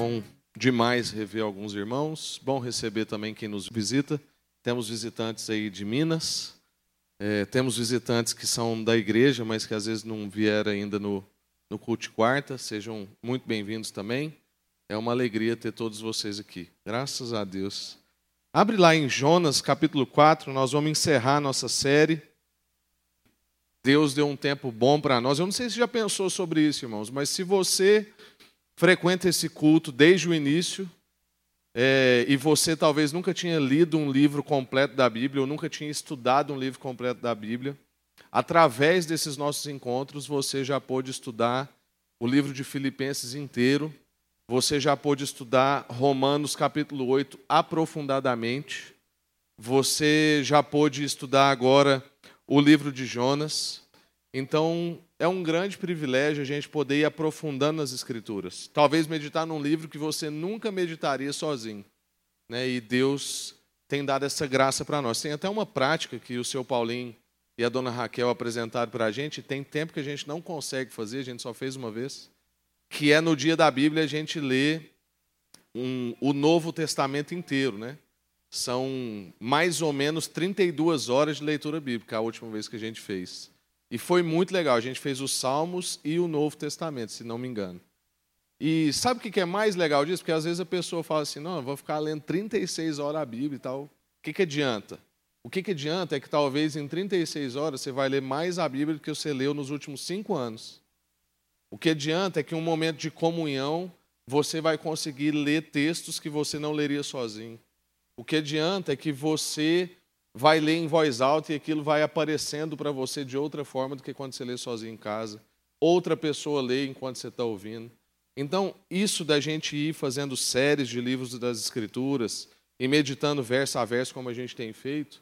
Bom demais rever alguns irmãos. Bom receber também quem nos visita. Temos visitantes aí de Minas. É, temos visitantes que são da igreja, mas que às vezes não vieram ainda no, no culto de quarta. Sejam muito bem-vindos também. É uma alegria ter todos vocês aqui. Graças a Deus. Abre lá em Jonas, capítulo 4. Nós vamos encerrar nossa série. Deus deu um tempo bom para nós. Eu não sei se já pensou sobre isso, irmãos, mas se você frequenta esse culto desde o início, é, e você talvez nunca tinha lido um livro completo da Bíblia, ou nunca tinha estudado um livro completo da Bíblia, através desses nossos encontros você já pôde estudar o livro de Filipenses inteiro, você já pôde estudar Romanos capítulo 8 aprofundadamente, você já pôde estudar agora o livro de Jonas. Então, é um grande privilégio a gente poder ir aprofundando nas Escrituras. Talvez meditar num livro que você nunca meditaria sozinho. Né? E Deus tem dado essa graça para nós. Tem até uma prática que o seu Paulinho e a dona Raquel apresentaram para a gente, tem tempo que a gente não consegue fazer, a gente só fez uma vez, que é no dia da Bíblia a gente ler um, o Novo Testamento inteiro. Né? São mais ou menos 32 horas de leitura bíblica, a última vez que a gente fez. E foi muito legal. A gente fez os Salmos e o Novo Testamento, se não me engano. E sabe o que é mais legal disso? Porque às vezes a pessoa fala assim: não, eu vou ficar lendo 36 horas a Bíblia e tal. O que, que adianta? O que, que adianta é que talvez em 36 horas você vai ler mais a Bíblia do que você leu nos últimos cinco anos. O que adianta é que em um momento de comunhão você vai conseguir ler textos que você não leria sozinho. O que adianta é que você vai ler em voz alta e aquilo vai aparecendo para você de outra forma do que quando você lê sozinho em casa. Outra pessoa lê enquanto você está ouvindo. Então, isso da gente ir fazendo séries de livros das Escrituras e meditando verso a verso, como a gente tem feito,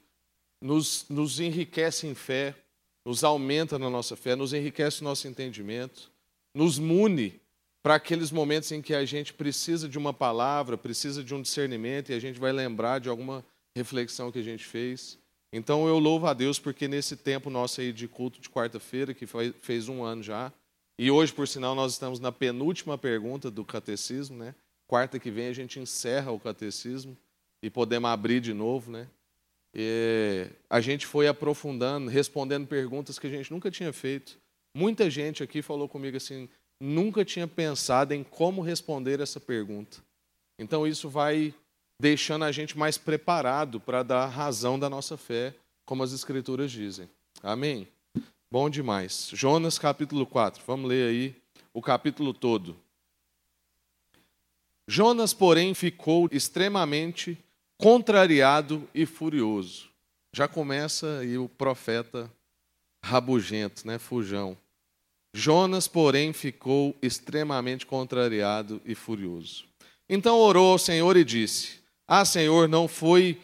nos, nos enriquece em fé, nos aumenta na nossa fé, nos enriquece o nosso entendimento, nos mune para aqueles momentos em que a gente precisa de uma palavra, precisa de um discernimento e a gente vai lembrar de alguma reflexão que a gente fez. Então eu louvo a Deus porque nesse tempo nosso aí de culto de quarta-feira, que foi, fez um ano já, e hoje, por sinal, nós estamos na penúltima pergunta do catecismo, né? Quarta que vem a gente encerra o catecismo e podemos abrir de novo, né? E a gente foi aprofundando, respondendo perguntas que a gente nunca tinha feito. Muita gente aqui falou comigo assim, nunca tinha pensado em como responder essa pergunta. Então isso vai deixando a gente mais preparado para dar razão da nossa fé, como as Escrituras dizem. Amém? Bom demais. Jonas capítulo 4, vamos ler aí o capítulo todo. Jonas, porém, ficou extremamente contrariado e furioso. Já começa aí o profeta rabugento, né, fujão. Jonas, porém, ficou extremamente contrariado e furioso. Então orou ao Senhor e disse: ah, Senhor, não foi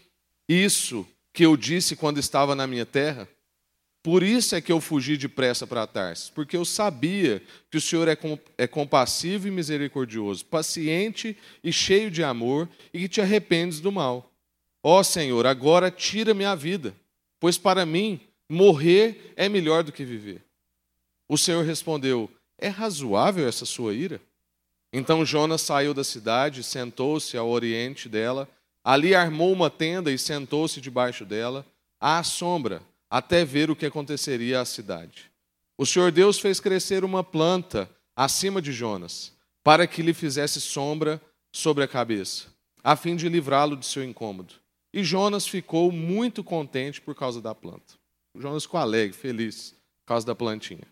isso que eu disse quando estava na minha terra? Por isso é que eu fugi depressa para Tarsis, porque eu sabia que o Senhor é, é compassivo e misericordioso, paciente e cheio de amor, e que te arrependes do mal. Ó Senhor, agora tira-me a vida, pois para mim morrer é melhor do que viver. O Senhor respondeu: É razoável essa sua ira? Então Jonas saiu da cidade, sentou-se ao oriente dela, ali armou uma tenda e sentou-se debaixo dela, à sombra, até ver o que aconteceria à cidade. O Senhor Deus fez crescer uma planta acima de Jonas, para que lhe fizesse sombra sobre a cabeça, a fim de livrá-lo de seu incômodo. E Jonas ficou muito contente por causa da planta. Jonas ficou alegre, feliz, por causa da plantinha.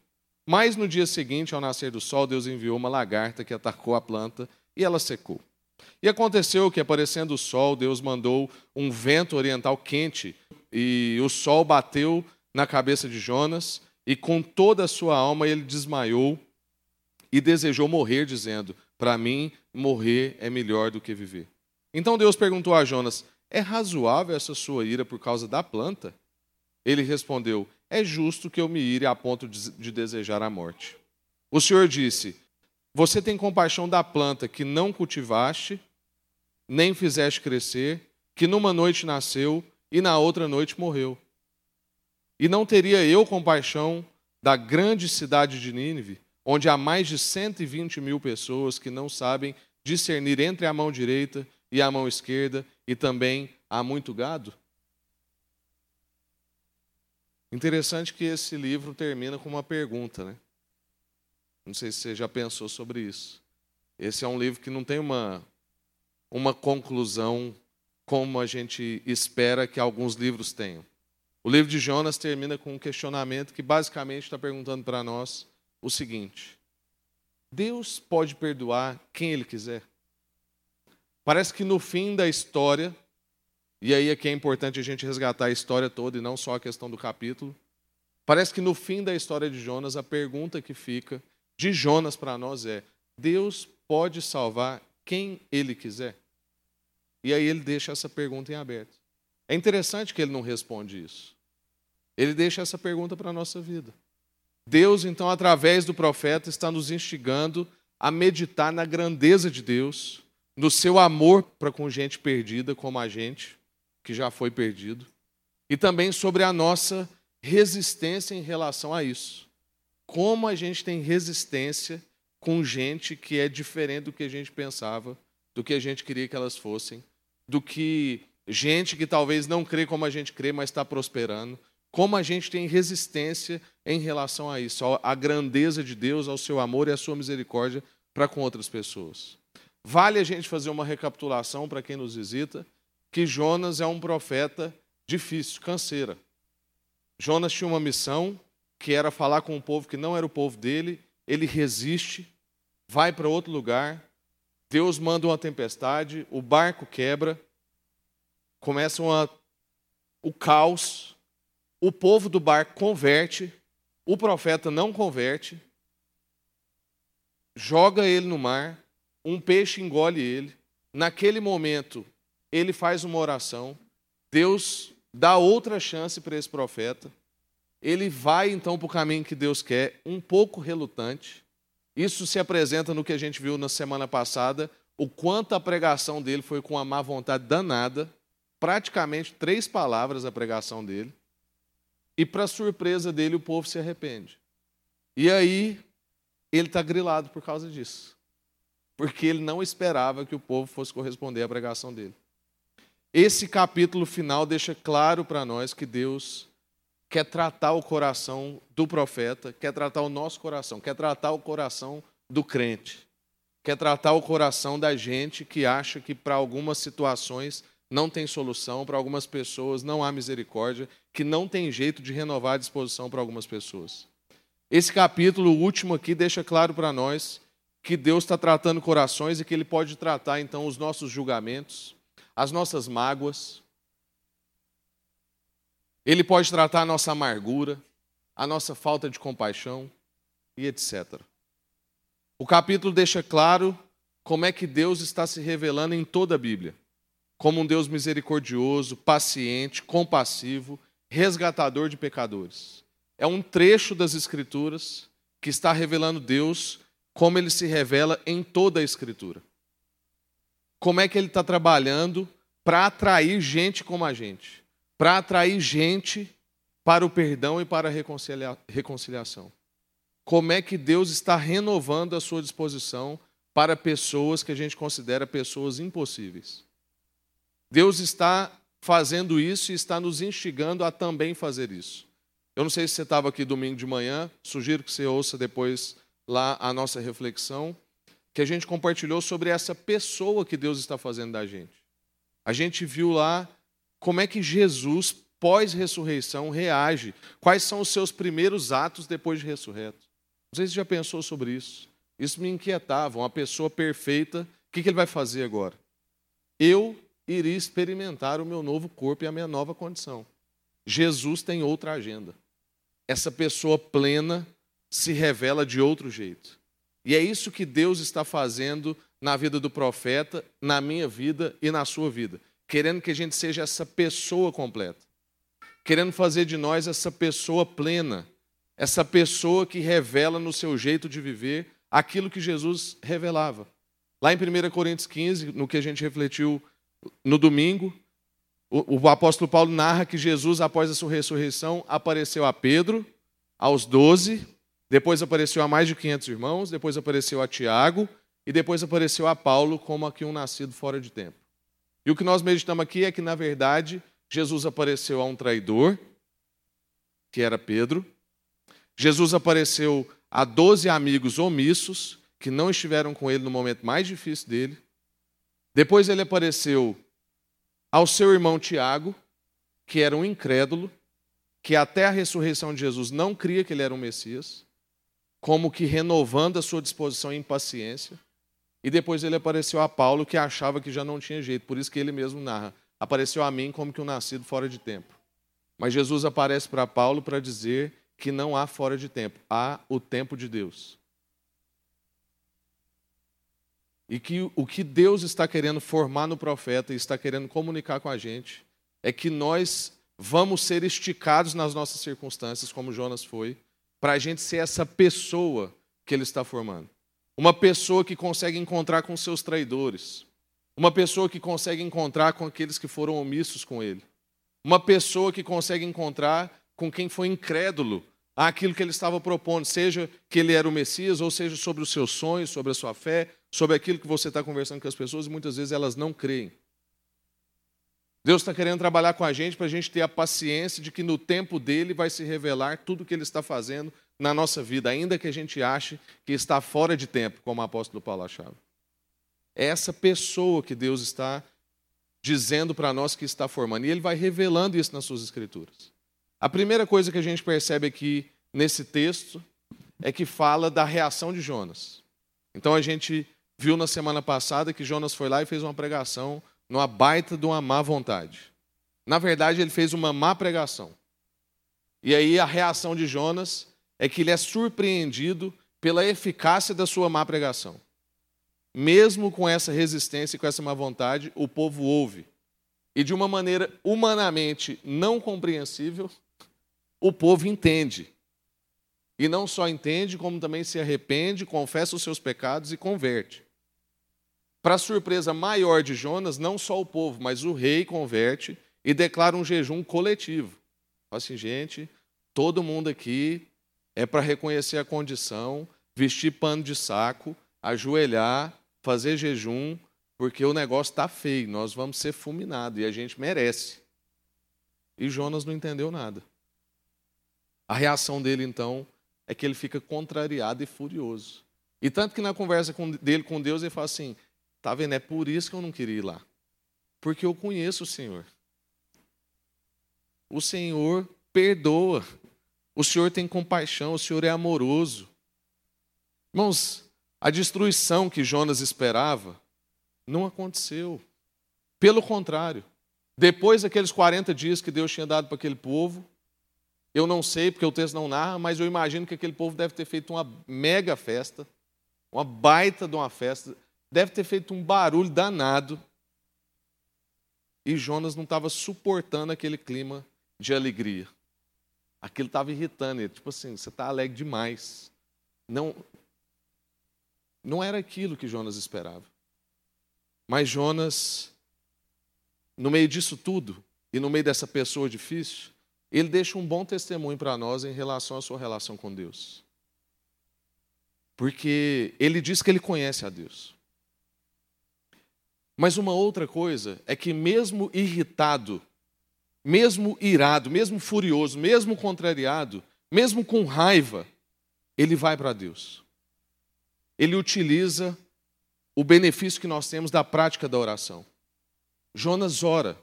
Mas no dia seguinte, ao nascer do sol, Deus enviou uma lagarta que atacou a planta e ela secou. E aconteceu que, aparecendo o sol, Deus mandou um vento oriental quente, e o sol bateu na cabeça de Jonas, e com toda a sua alma ele desmaiou e desejou morrer, dizendo: Para mim, morrer é melhor do que viver. Então Deus perguntou a Jonas: É razoável essa sua ira por causa da planta? Ele respondeu: é justo que eu me ire a ponto de desejar a morte. O Senhor disse: Você tem compaixão da planta que não cultivaste, nem fizeste crescer, que numa noite nasceu e na outra noite morreu. E não teria eu compaixão da grande cidade de Nínive, onde há mais de 120 mil pessoas que não sabem discernir entre a mão direita e a mão esquerda, e também há muito gado? Interessante que esse livro termina com uma pergunta, né? Não sei se você já pensou sobre isso. Esse é um livro que não tem uma, uma conclusão como a gente espera que alguns livros tenham. O livro de Jonas termina com um questionamento que basicamente está perguntando para nós o seguinte: Deus pode perdoar quem Ele quiser? Parece que no fim da história, e aí é que é importante a gente resgatar a história toda e não só a questão do capítulo, parece que no fim da história de Jonas, a pergunta que fica de Jonas para nós é: Deus pode salvar quem ele quiser? E aí ele deixa essa pergunta em aberto. É interessante que ele não responde isso. Ele deixa essa pergunta para a nossa vida. Deus, então, através do profeta, está nos instigando a meditar na grandeza de Deus, no seu amor para com gente perdida, como a gente, que já foi perdido, e também sobre a nossa resistência em relação a isso. Como a gente tem resistência com gente que é diferente do que a gente pensava, do que a gente queria que elas fossem, do que gente que talvez não crê como a gente crê, mas está prosperando. Como a gente tem resistência em relação a isso, à grandeza de Deus, ao seu amor e à sua misericórdia para com outras pessoas. Vale a gente fazer uma recapitulação para quem nos visita, que Jonas é um profeta difícil, canseira. Jonas tinha uma missão que era falar com um povo que não era o povo dele ele resiste, vai para outro lugar, Deus manda uma tempestade, o barco quebra, começa uma, o caos, o povo do barco converte, o profeta não converte, joga ele no mar, um peixe engole ele. Naquele momento, ele faz uma oração, Deus dá outra chance para esse profeta ele vai então para o caminho que Deus quer, um pouco relutante. Isso se apresenta no que a gente viu na semana passada, o quanto a pregação dele foi com uma má vontade danada, praticamente três palavras a pregação dele. E, para surpresa dele, o povo se arrepende. E aí, ele está grilado por causa disso. Porque ele não esperava que o povo fosse corresponder à pregação dele. Esse capítulo final deixa claro para nós que Deus quer tratar o coração do profeta, quer tratar o nosso coração, quer tratar o coração do crente, quer tratar o coração da gente que acha que para algumas situações não tem solução, para algumas pessoas não há misericórdia, que não tem jeito de renovar a disposição para algumas pessoas. Esse capítulo último aqui deixa claro para nós que Deus está tratando corações e que Ele pode tratar então os nossos julgamentos, as nossas mágoas, ele pode tratar a nossa amargura, a nossa falta de compaixão e etc. O capítulo deixa claro como é que Deus está se revelando em toda a Bíblia como um Deus misericordioso, paciente, compassivo, resgatador de pecadores. É um trecho das Escrituras que está revelando Deus como ele se revela em toda a Escritura. Como é que ele está trabalhando para atrair gente como a gente para atrair gente para o perdão e para a reconcilia reconciliação. Como é que Deus está renovando a sua disposição para pessoas que a gente considera pessoas impossíveis? Deus está fazendo isso e está nos instigando a também fazer isso. Eu não sei se você estava aqui domingo de manhã, sugiro que você ouça depois lá a nossa reflexão, que a gente compartilhou sobre essa pessoa que Deus está fazendo da gente. A gente viu lá como é que Jesus, pós-ressurreição, reage, quais são os seus primeiros atos depois de ressurreto. Não sei se já pensou sobre isso. Isso me inquietava. Uma pessoa perfeita, o que ele vai fazer agora? Eu iria experimentar o meu novo corpo e a minha nova condição. Jesus tem outra agenda. Essa pessoa plena se revela de outro jeito. E é isso que Deus está fazendo na vida do profeta, na minha vida e na sua vida. Querendo que a gente seja essa pessoa completa, querendo fazer de nós essa pessoa plena, essa pessoa que revela no seu jeito de viver aquilo que Jesus revelava. Lá em 1 Coríntios 15, no que a gente refletiu no domingo, o, apóstolo Paulo narra que Jesus, após a sua ressurreição, apareceu a Pedro, aos doze, depois apareceu a mais de 500 irmãos, depois apareceu a Tiago e depois apareceu a Paulo como aqui um nascido fora de tempo. E o que nós meditamos aqui é que, na verdade, Jesus apareceu a um traidor, que era Pedro. Jesus apareceu a doze amigos omissos, que não estiveram com ele no momento mais difícil dele. Depois ele apareceu ao seu irmão Tiago, que era um incrédulo, que até a ressurreição de Jesus não cria que ele era um Messias, como que renovando a sua disposição e impaciência. E depois ele apareceu a Paulo, que achava que já não tinha jeito, por isso que ele mesmo narra. Apareceu a mim como que um nascido fora de tempo. Mas Jesus aparece para Paulo para dizer que não há fora de tempo, há o tempo de Deus. E que o que Deus está querendo formar no profeta e está querendo comunicar com a gente é que nós vamos ser esticados nas nossas circunstâncias, como Jonas foi, para a gente ser essa pessoa que ele está formando. Uma pessoa que consegue encontrar com seus traidores. Uma pessoa que consegue encontrar com aqueles que foram omissos com ele. Uma pessoa que consegue encontrar com quem foi incrédulo àquilo que ele estava propondo, seja que ele era o Messias, ou seja sobre os seus sonhos, sobre a sua fé, sobre aquilo que você está conversando com as pessoas e muitas vezes elas não creem. Deus está querendo trabalhar com a gente para a gente ter a paciência de que no tempo dele vai se revelar tudo o que ele está fazendo na nossa vida, ainda que a gente ache que está fora de tempo, como o apóstolo Paulo achava. É essa pessoa que Deus está dizendo para nós que está formando. E ele vai revelando isso nas suas escrituras. A primeira coisa que a gente percebe aqui nesse texto é que fala da reação de Jonas. Então a gente viu na semana passada que Jonas foi lá e fez uma pregação numa baita de uma má vontade. Na verdade, ele fez uma má pregação. E aí a reação de Jonas é que ele é surpreendido pela eficácia da sua má pregação. Mesmo com essa resistência e com essa má vontade, o povo ouve. E de uma maneira humanamente não compreensível, o povo entende. E não só entende, como também se arrepende, confessa os seus pecados e converte. Para surpresa maior de Jonas, não só o povo, mas o rei converte e declara um jejum coletivo. Fala assim, gente, todo mundo aqui é para reconhecer a condição, vestir pano de saco, ajoelhar, fazer jejum, porque o negócio está feio, nós vamos ser fulminados e a gente merece. E Jonas não entendeu nada. A reação dele, então, é que ele fica contrariado e furioso. E tanto que na conversa dele com Deus, ele fala assim: tá vendo? É por isso que eu não queria ir lá. Porque eu conheço o Senhor. O Senhor perdoa. O Senhor tem compaixão, o Senhor é amoroso. Irmãos, a destruição que Jonas esperava não aconteceu. Pelo contrário, depois daqueles 40 dias que Deus tinha dado para aquele povo, eu não sei, porque o texto não narra, mas eu imagino que aquele povo deve ter feito uma mega festa, uma baita de uma festa, deve ter feito um barulho danado. E Jonas não estava suportando aquele clima de alegria. Aquilo estava irritando ele. Tipo assim, você está alegre demais. Não, não era aquilo que Jonas esperava. Mas Jonas, no meio disso tudo, e no meio dessa pessoa difícil, ele deixa um bom testemunho para nós em relação à sua relação com Deus. Porque ele diz que ele conhece a Deus. Mas uma outra coisa é que, mesmo irritado, mesmo irado, mesmo furioso, mesmo contrariado, mesmo com raiva, ele vai para Deus. Ele utiliza o benefício que nós temos da prática da oração. Jonas ora.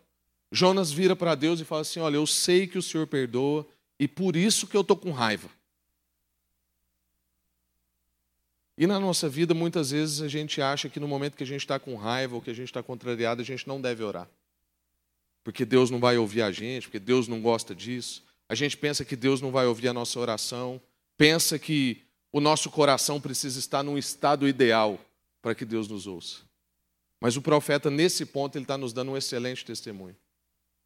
Jonas vira para Deus e fala assim: Olha, eu sei que o Senhor perdoa e por isso que eu estou com raiva. E na nossa vida, muitas vezes a gente acha que no momento que a gente está com raiva ou que a gente está contrariado, a gente não deve orar. Porque Deus não vai ouvir a gente, porque Deus não gosta disso. A gente pensa que Deus não vai ouvir a nossa oração, pensa que o nosso coração precisa estar num estado ideal para que Deus nos ouça. Mas o profeta, nesse ponto, ele está nos dando um excelente testemunho.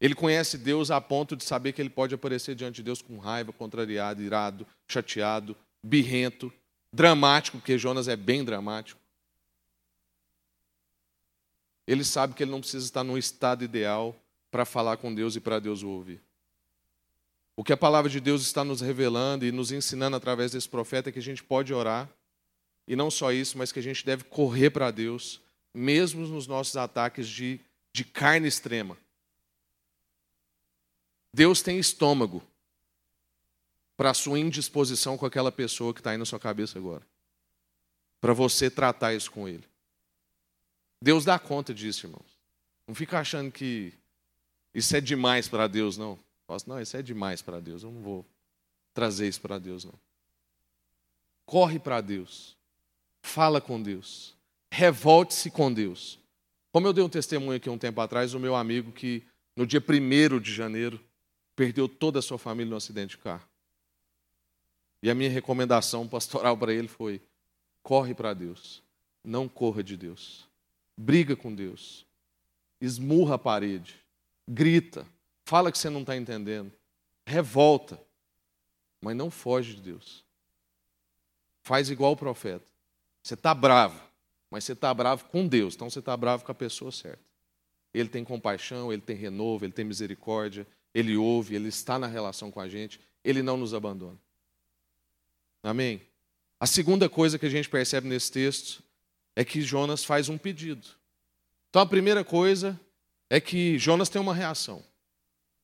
Ele conhece Deus a ponto de saber que ele pode aparecer diante de Deus com raiva, contrariado, irado, chateado, birrento, dramático, porque Jonas é bem dramático. Ele sabe que ele não precisa estar num estado ideal para falar com Deus e para Deus o ouvir. O que a palavra de Deus está nos revelando e nos ensinando através desse profeta é que a gente pode orar E não só isso, mas que a gente deve correr para Deus, mesmo nos nossos ataques de, de carne extrema. Deus tem estômago para a sua indisposição com aquela pessoa que está aí na sua cabeça agora. Para você tratar isso com ele. Deus dá conta disso, irmãos. Não fica achando que isso é demais para Deus, não. Não, isso é demais para Deus. Eu não vou trazer isso para Deus, não. Corre para Deus. Fala com Deus. Revolte-se com Deus. Como eu dei um testemunho aqui um tempo atrás, o meu amigo que no dia 1 de janeiro perdeu toda a sua família no acidente de carro. E a minha recomendação pastoral para ele foi: corre para Deus, não corra de Deus. Briga com Deus, esmurra a parede, grita, fala que você não está entendendo, revolta, mas não foge de Deus. Faz igual o profeta. Você está bravo, mas você está bravo com Deus, então você está bravo com a pessoa certa. Ele tem compaixão, ele tem renovo, ele tem misericórdia, ele ouve, ele está na relação com a gente, ele não nos abandona. Amém? A segunda coisa que a gente percebe nesse texto é que Jonas faz um pedido. Então a primeira coisa é que Jonas tem uma reação.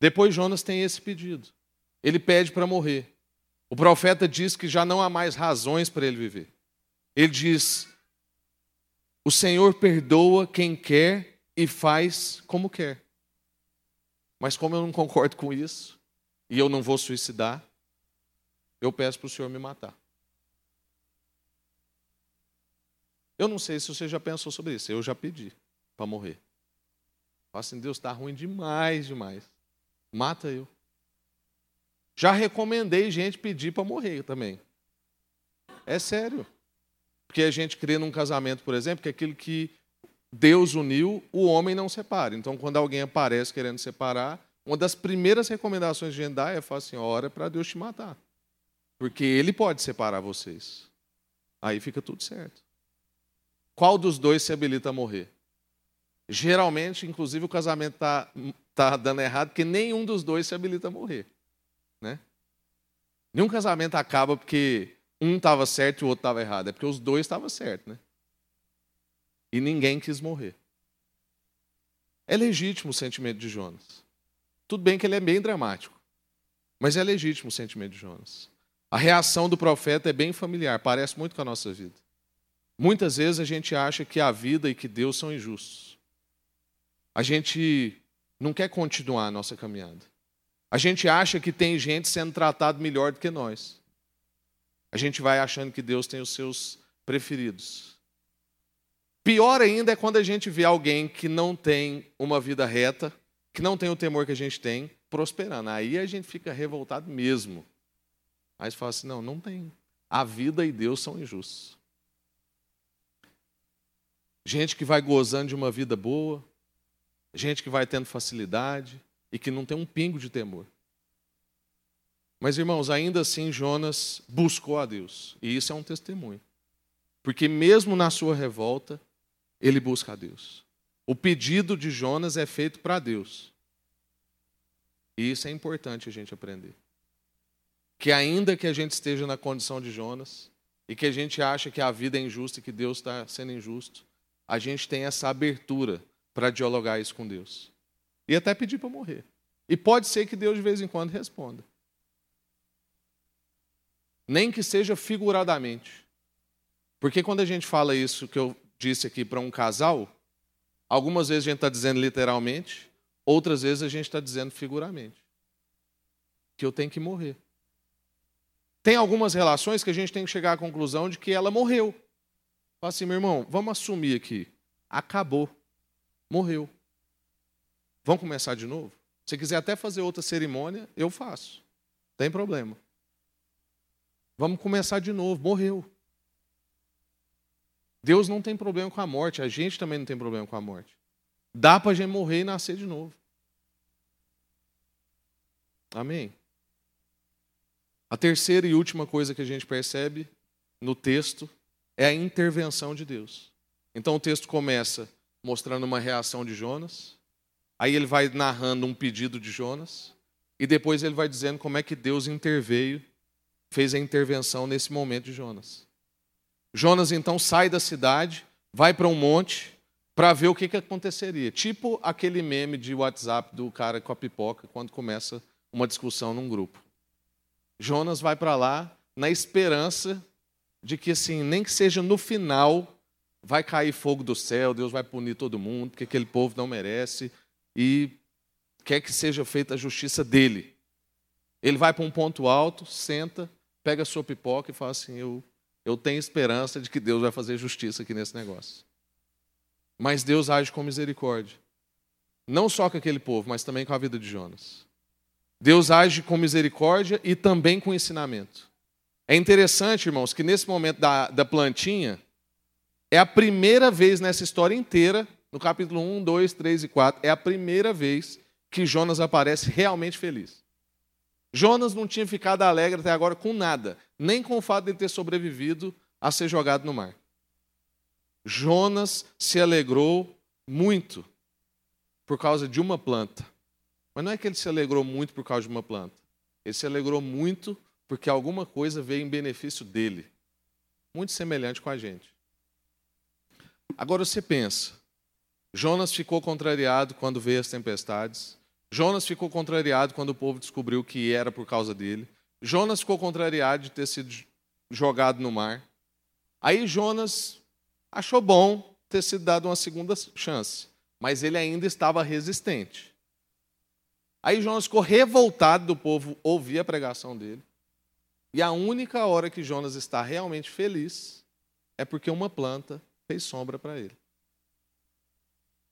Depois Jonas tem esse pedido. Ele pede para morrer. O profeta diz que já não há mais razões para ele viver. Ele diz: O Senhor perdoa quem quer e faz como quer. Mas como eu não concordo com isso, e eu não vou suicidar, eu peço para o Senhor me matar. Eu não sei se você já pensou sobre isso, eu já pedi para morrer. Fala assim, Deus está ruim demais, demais. Mata eu. Já recomendei gente pedir para morrer também. É sério. Porque a gente crê num casamento, por exemplo, que aquilo que Deus uniu, o homem não separa. Então, quando alguém aparece querendo separar, uma das primeiras recomendações de gente dá é falar assim: ora para Deus te matar. Porque Ele pode separar vocês. Aí fica tudo certo. Qual dos dois se habilita a morrer? Geralmente, inclusive, o casamento está tá dando errado porque nenhum dos dois se habilita a morrer. Né? Nenhum casamento acaba porque um estava certo e o outro estava errado. É porque os dois estavam certos. Né? E ninguém quis morrer. É legítimo o sentimento de Jonas. Tudo bem que ele é bem dramático, mas é legítimo o sentimento de Jonas. A reação do profeta é bem familiar, parece muito com a nossa vida. Muitas vezes a gente acha que a vida e que Deus são injustos. A gente não quer continuar a nossa caminhada. A gente acha que tem gente sendo tratado melhor do que nós. A gente vai achando que Deus tem os seus preferidos. Pior ainda é quando a gente vê alguém que não tem uma vida reta, que não tem o temor que a gente tem, prosperando. Aí a gente fica revoltado mesmo. Aí você fala assim: não, não tem. A vida e Deus são injustos. Gente que vai gozando de uma vida boa, gente que vai tendo facilidade e que não tem um pingo de temor. Mas, irmãos, ainda assim Jonas buscou a Deus, e isso é um testemunho. Porque, mesmo na sua revolta, ele busca a Deus. O pedido de Jonas é feito para Deus. E isso é importante a gente aprender. Que ainda que a gente esteja na condição de Jonas, e que a gente acha que a vida é injusta e que Deus está sendo injusto, a gente tem essa abertura para dialogar isso com Deus. E até pedir para morrer. E pode ser que Deus de vez em quando responda. Nem que seja figuradamente. Porque quando a gente fala isso que eu disse aqui para um casal, algumas vezes a gente está dizendo literalmente, outras vezes a gente está dizendo figuramente. Que eu tenho que morrer. Tem algumas relações que a gente tem que chegar à conclusão de que ela morreu. Fala assim, meu irmão, vamos assumir aqui. Acabou. Morreu. Vamos começar de novo? Se quiser até fazer outra cerimônia, eu faço. Tem problema. Vamos começar de novo. Morreu. Deus não tem problema com a morte, a gente também não tem problema com a morte. Dá para a gente morrer e nascer de novo. Amém? A terceira e última coisa que a gente percebe no texto é a intervenção de Deus. Então o texto começa mostrando uma reação de Jonas, aí ele vai narrando um pedido de Jonas, e depois ele vai dizendo como é que Deus interveio, fez a intervenção nesse momento de Jonas. Jonas então sai da cidade, vai para um monte para ver o que, que aconteceria. Tipo aquele meme de WhatsApp do cara com a pipoca quando começa uma discussão num grupo. Jonas vai para lá na esperança de que, assim, nem que seja no final, vai cair fogo do céu, Deus vai punir todo mundo, porque aquele povo não merece e quer que seja feita a justiça dele. Ele vai para um ponto alto, senta, pega a sua pipoca e fala assim: eu, eu tenho esperança de que Deus vai fazer justiça aqui nesse negócio. Mas Deus age com misericórdia. Não só com aquele povo, mas também com a vida de Jonas. Deus age com misericórdia e também com ensinamento. É interessante, irmãos, que nesse momento da, da plantinha, é a primeira vez nessa história inteira, no capítulo 1, 2, 3 e 4, é a primeira vez que Jonas aparece realmente feliz. Jonas não tinha ficado alegre até agora com nada, nem com o fato de ter sobrevivido a ser jogado no mar. Jonas se alegrou muito por causa de uma planta. Mas não é que ele se alegrou muito por causa de uma planta. Ele se alegrou muito porque alguma coisa veio em benefício dele. Muito semelhante com a gente. Agora você pensa, Jonas ficou contrariado quando veio as tempestades. Jonas ficou contrariado quando o povo descobriu que era por causa dele. Jonas ficou contrariado de ter sido jogado no mar. Aí Jonas achou bom ter sido dado uma segunda chance, mas ele ainda estava resistente. Aí Jonas ficou revoltado do povo ouvir a pregação dele. E a única hora que Jonas está realmente feliz é porque uma planta fez sombra para ele.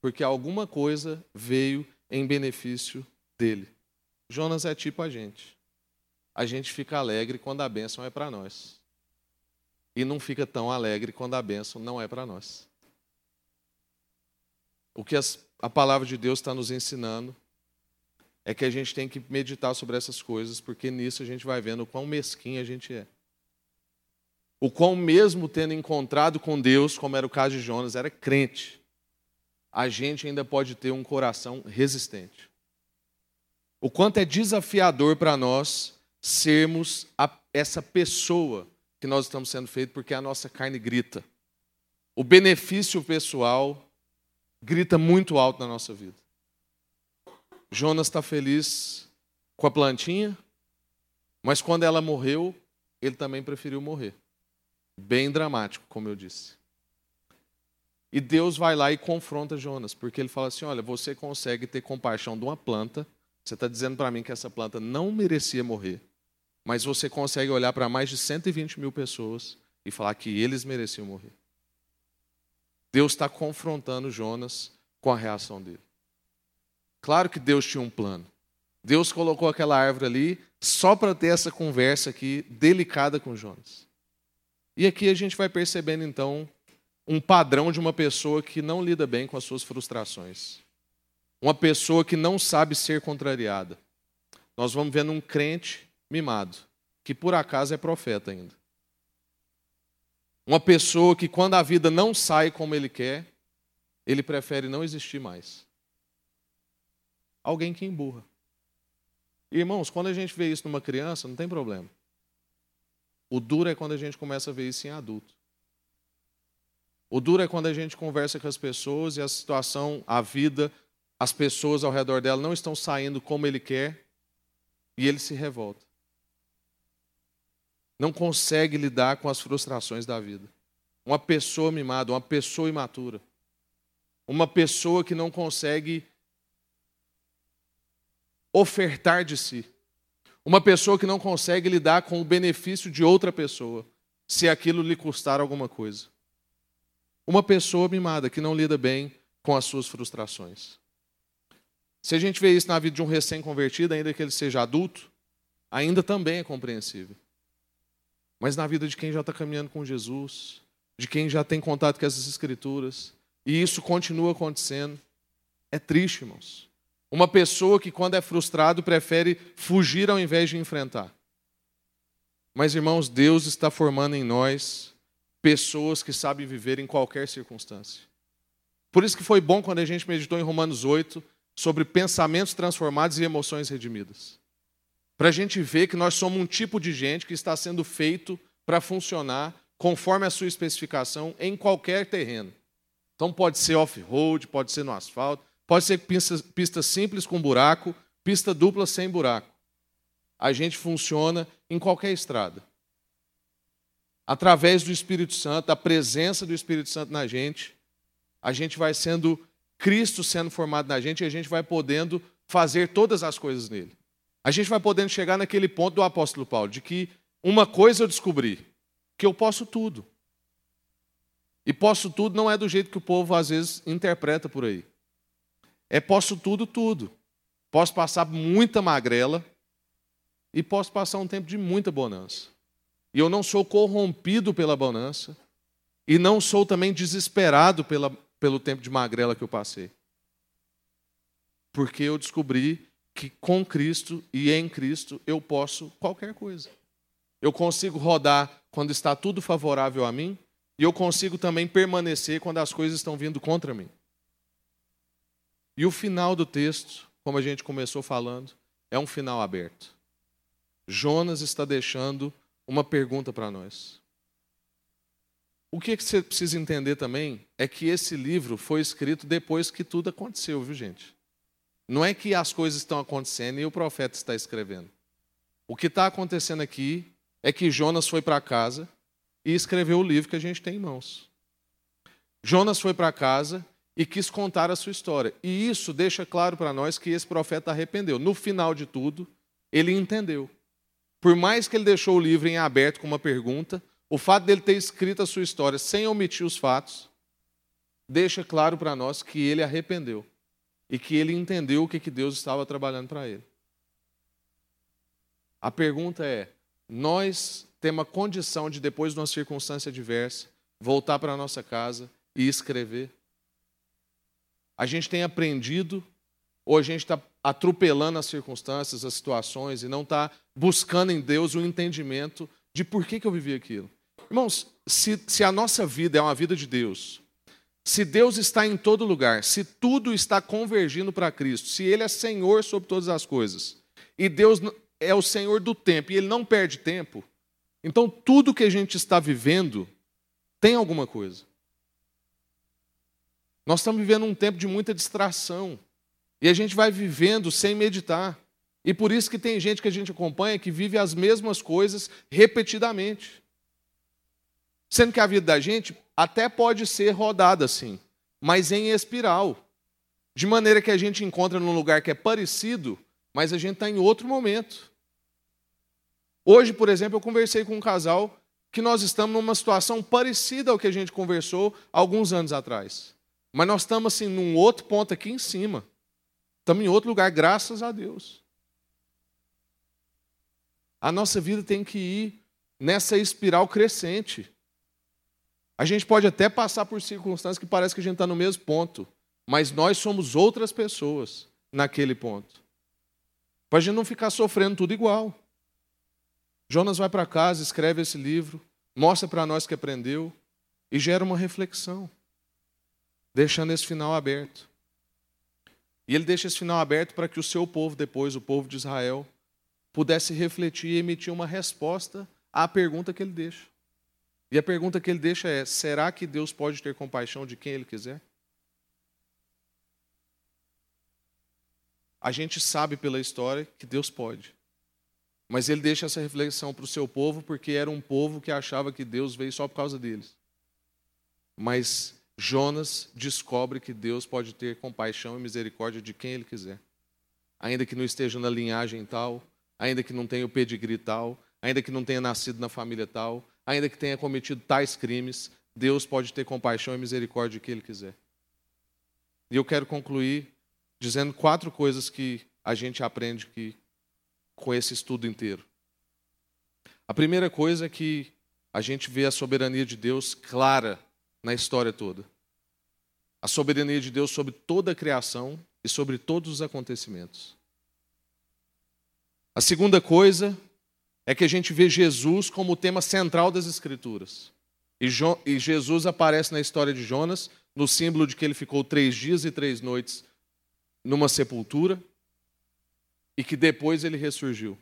Porque alguma coisa veio em benefício dele. Jonas é tipo a gente. A gente fica alegre quando a bênção é para nós. E não fica tão alegre quando a bênção não é para nós. O que as, a palavra de Deus está nos ensinando é que a gente tem que meditar sobre essas coisas, porque nisso a gente vai vendo o quão mesquinho a gente é. O quão, mesmo tendo encontrado com Deus, como era o caso de Jonas, era crente, a gente ainda pode ter um coração resistente. O quanto é desafiador para nós sermos a, essa pessoa que nós estamos sendo feitos, porque a nossa carne grita. O benefício pessoal grita muito alto na nossa vida. Jonas está feliz com a plantinha, mas quando ela morreu, ele também preferiu morrer. Bem dramático, como eu disse. E Deus vai lá e confronta Jonas, porque ele fala assim: Olha, você consegue ter compaixão de uma planta, você está dizendo para mim que essa planta não merecia morrer, mas você consegue olhar para mais de 120 mil pessoas e falar que eles mereciam morrer. Deus está confrontando Jonas com a reação dele. Claro que Deus tinha um plano. Deus colocou aquela árvore ali só para ter essa conversa aqui delicada com Jonas. E aqui a gente vai percebendo então um padrão de uma pessoa que não lida bem com as suas frustrações. Uma pessoa que não sabe ser contrariada. Nós vamos vendo um crente mimado, que por acaso é profeta ainda. Uma pessoa que quando a vida não sai como ele quer, ele prefere não existir mais alguém que emburra. Irmãos, quando a gente vê isso numa criança, não tem problema. O duro é quando a gente começa a ver isso em adulto. O duro é quando a gente conversa com as pessoas e a situação, a vida, as pessoas ao redor dela não estão saindo como ele quer e ele se revolta. Não consegue lidar com as frustrações da vida. Uma pessoa mimada, uma pessoa imatura. Uma pessoa que não consegue ofertar de si. Uma pessoa que não consegue lidar com o benefício de outra pessoa, se aquilo lhe custar alguma coisa. Uma pessoa mimada que não lida bem com as suas frustrações. Se a gente vê isso na vida de um recém-convertido, ainda que ele seja adulto, ainda também é compreensível. Mas na vida de quem já está caminhando com Jesus, de quem já tem contato com essas escrituras, e isso continua acontecendo, é triste, irmãos. Uma pessoa que, quando é frustrado, prefere fugir ao invés de enfrentar. Mas, irmãos, Deus está formando em nós pessoas que sabem viver em qualquer circunstância. Por isso que foi bom quando a gente meditou em Romanos 8 sobre pensamentos transformados e emoções redimidas. Para a gente ver que nós somos um tipo de gente que está sendo feito para funcionar conforme a sua especificação, em qualquer terreno. Então pode ser off-road, pode ser no asfalto, pode ser pista, pista simples com buraco, pista dupla sem buraco. A gente funciona em qualquer estrada. Através do Espírito Santo, da presença do Espírito Santo na gente, a gente vai sendo Cristo sendo formado na gente e a gente vai podendo fazer todas as coisas nele. A gente vai podendo chegar naquele ponto do apóstolo Paulo, de que uma coisa eu descobri, que eu posso tudo. E posso tudo não é do jeito que o povo às vezes interpreta por aí. É posso tudo, tudo. Posso passar muita magrela e posso passar um tempo de muita bonança. E eu não sou corrompido pela bonança e não sou também desesperado pela, pelo tempo de magrela que eu passei. Porque eu descobri que com Cristo e em Cristo eu posso qualquer coisa. Eu consigo rodar quando está tudo favorável a mim e eu consigo também permanecer quando as coisas estão vindo contra mim. E o final do texto, como a gente começou falando, é um final aberto. Jonas está deixando uma pergunta para nós. O que você precisa entender também é que esse livro foi escrito depois que tudo aconteceu, viu, gente? Não é que as coisas estão acontecendo e o profeta está escrevendo. O que está acontecendo aqui é que Jonas foi para casa e escreveu o livro que a gente tem em mãos. Jonas foi para casa e quis contar a sua história. E isso deixa claro para nós que esse profeta arrependeu. No final de tudo, ele entendeu. Por mais que ele deixou o livro em aberto com uma pergunta, o fato dele ter escrito a sua história sem omitir os fatos, deixa claro para nós que ele arrependeu e que ele entendeu o que Deus estava trabalhando para ele. A pergunta é: nós tem uma condição de, depois de uma circunstância adversa, voltar para a nossa casa e escrever. A gente tem aprendido, ou a gente está atropelando as circunstâncias, as situações, e não está buscando em Deus o entendimento de por que, que eu vivi aquilo. Irmãos, se, se a nossa vida é uma vida de Deus, se Deus está em todo lugar, se tudo está convergindo para Cristo, se Ele é Senhor sobre todas as coisas, e Deus é o Senhor do tempo, e Ele não perde tempo, então, tudo que a gente está vivendo tem alguma coisa. Nós estamos vivendo um tempo de muita distração. E a gente vai vivendo sem meditar. E por isso que tem gente que a gente acompanha que vive as mesmas coisas repetidamente. Sendo que a vida da gente até pode ser rodada assim, mas em espiral. De maneira que a gente encontra num lugar que é parecido, mas a gente está em outro momento. Hoje, por exemplo, eu conversei com um casal que nós estamos numa situação parecida ao que a gente conversou alguns anos atrás. Mas nós estamos assim num outro ponto aqui em cima. Estamos em outro lugar, graças a Deus. A nossa vida tem que ir nessa espiral crescente. A gente pode até passar por circunstâncias que parece que a gente está no mesmo ponto, mas nós somos outras pessoas naquele ponto. Para a gente não ficar sofrendo tudo igual. Jonas vai para casa, escreve esse livro, mostra para nós que aprendeu e gera uma reflexão, deixando esse final aberto. E ele deixa esse final aberto para que o seu povo, depois, o povo de Israel, pudesse refletir e emitir uma resposta à pergunta que ele deixa. E a pergunta que ele deixa é: será que Deus pode ter compaixão de quem ele quiser? A gente sabe pela história que Deus pode. Mas ele deixa essa reflexão para o seu povo, porque era um povo que achava que Deus veio só por causa deles. Mas Jonas descobre que Deus pode ter compaixão e misericórdia de quem ele quiser. Ainda que não esteja na linhagem tal, ainda que não tenha o pedigree tal, ainda que não tenha nascido na família tal, ainda que tenha cometido tais crimes, Deus pode ter compaixão e misericórdia de quem ele quiser. E eu quero concluir dizendo quatro coisas que a gente aprende que com esse estudo inteiro. A primeira coisa é que a gente vê a soberania de Deus clara na história toda. A soberania de Deus sobre toda a criação e sobre todos os acontecimentos. A segunda coisa é que a gente vê Jesus como o tema central das Escrituras. E, jo e Jesus aparece na história de Jonas no símbolo de que ele ficou três dias e três noites numa sepultura e que depois ele ressurgiu.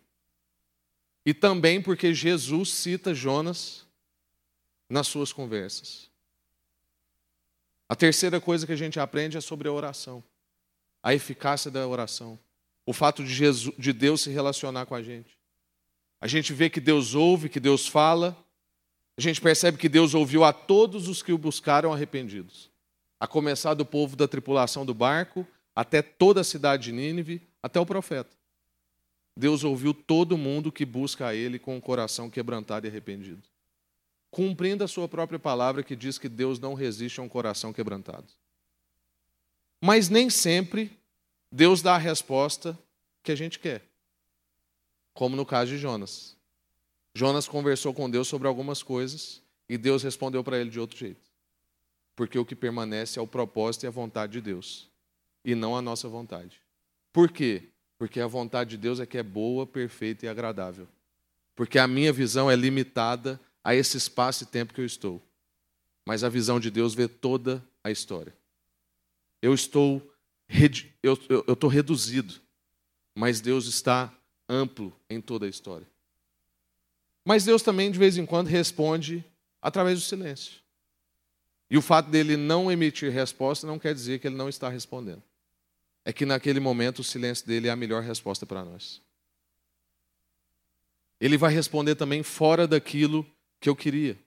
E também porque Jesus cita Jonas nas suas conversas. A terceira coisa que a gente aprende é sobre a oração, a eficácia da oração, o fato de, Jesus, de Deus se relacionar com a gente. A gente vê que Deus ouve, que Deus fala, a gente percebe que Deus ouviu a todos os que o buscaram arrependidos, a começar do povo da tripulação do barco, até toda a cidade de Nínive, até o profeta. Deus ouviu todo mundo que busca a Ele com o coração quebrantado e arrependido cumprindo a sua própria palavra que diz que Deus não resiste a um coração quebrantado. Mas nem sempre Deus dá a resposta que a gente quer. Como no caso de Jonas. Jonas conversou com Deus sobre algumas coisas e Deus respondeu para ele de outro jeito. Porque o que permanece é o propósito e a vontade de Deus, e não a nossa vontade. Por quê? Porque a vontade de Deus é que é boa, perfeita e agradável. Porque a minha visão é limitada a esse espaço e tempo que eu estou. Mas a visão de Deus vê toda a história. Eu estou eu, eu, eu estou reduzido, mas Deus está amplo em toda a história. Mas Deus também, de vez em quando, responde através do silêncio. E o fato dele não emitir resposta não quer dizer que ele não está respondendo. É que naquele momento o silêncio dele é a melhor resposta para nós. Ele vai responder também fora daquilo que eu queria,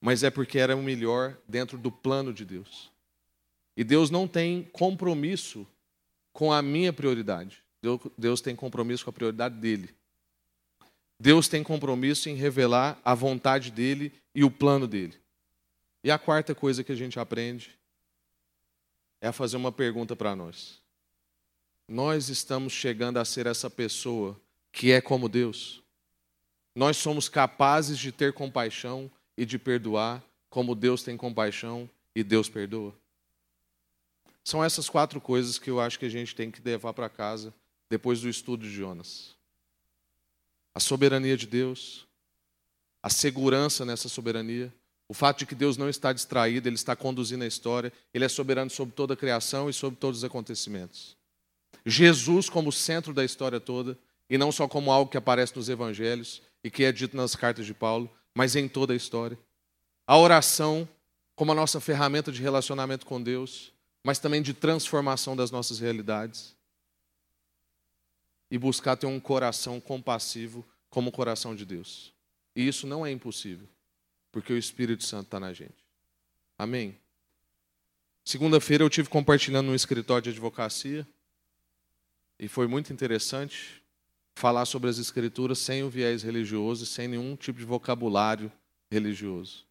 mas é porque era o melhor dentro do plano de Deus. E Deus não tem compromisso com a minha prioridade. Deus tem compromisso com a prioridade dele. Deus tem compromisso em revelar a vontade dele e o plano dele. E a quarta coisa que a gente aprende é a fazer uma pergunta para nós. Nós estamos chegando a ser essa pessoa que é como Deus? Nós somos capazes de ter compaixão e de perdoar como Deus tem compaixão e Deus perdoa? São essas quatro coisas que eu acho que a gente tem que levar para casa depois do estudo de Jonas: a soberania de Deus, a segurança nessa soberania, o fato de que Deus não está distraído, Ele está conduzindo a história, Ele é soberano sobre toda a criação e sobre todos os acontecimentos. Jesus como centro da história toda, e não só como algo que aparece nos evangelhos, e que é dito nas cartas de Paulo, mas em toda a história. A oração como a nossa ferramenta de relacionamento com Deus, mas também de transformação das nossas realidades. E buscar ter um coração compassivo como o coração de Deus. E isso não é impossível, porque o Espírito Santo está na gente. Amém? Segunda-feira eu tive compartilhando no escritório de advocacia e foi muito interessante falar sobre as Escrituras sem o viés religioso, sem nenhum tipo de vocabulário religioso.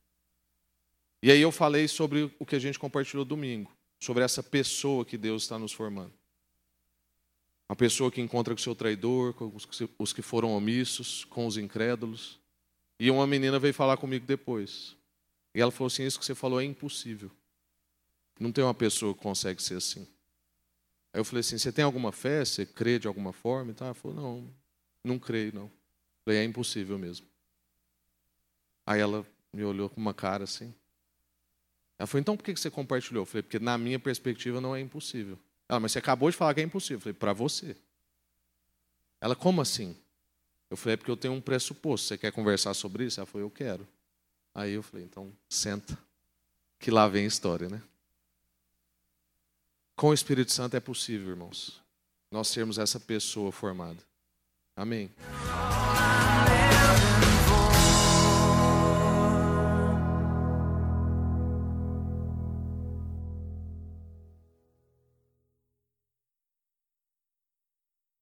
E aí eu falei sobre o que a gente compartilhou domingo, sobre essa pessoa que Deus está nos formando. Uma pessoa que encontra com o seu traidor, com os que foram omissos, com os incrédulos. E uma menina veio falar comigo depois. E ela falou assim: Isso que você falou é impossível. Não tem uma pessoa que consegue ser assim. Aí eu falei assim: Você tem alguma fé? Você crê de alguma forma? Ela falou: Não, não creio, não. Falei, é impossível mesmo. Aí ela me olhou com uma cara assim. Ela falou, então por que você compartilhou? Eu falei, porque na minha perspectiva não é impossível. Ela, mas você acabou de falar que é impossível. Eu falei, para você. Ela, como assim? Eu falei, é porque eu tenho um pressuposto. Você quer conversar sobre isso? Ela falou, eu quero. Aí eu falei, então senta, que lá vem a história, né? Com o Espírito Santo é possível, irmãos, nós sermos essa pessoa formada. Amém.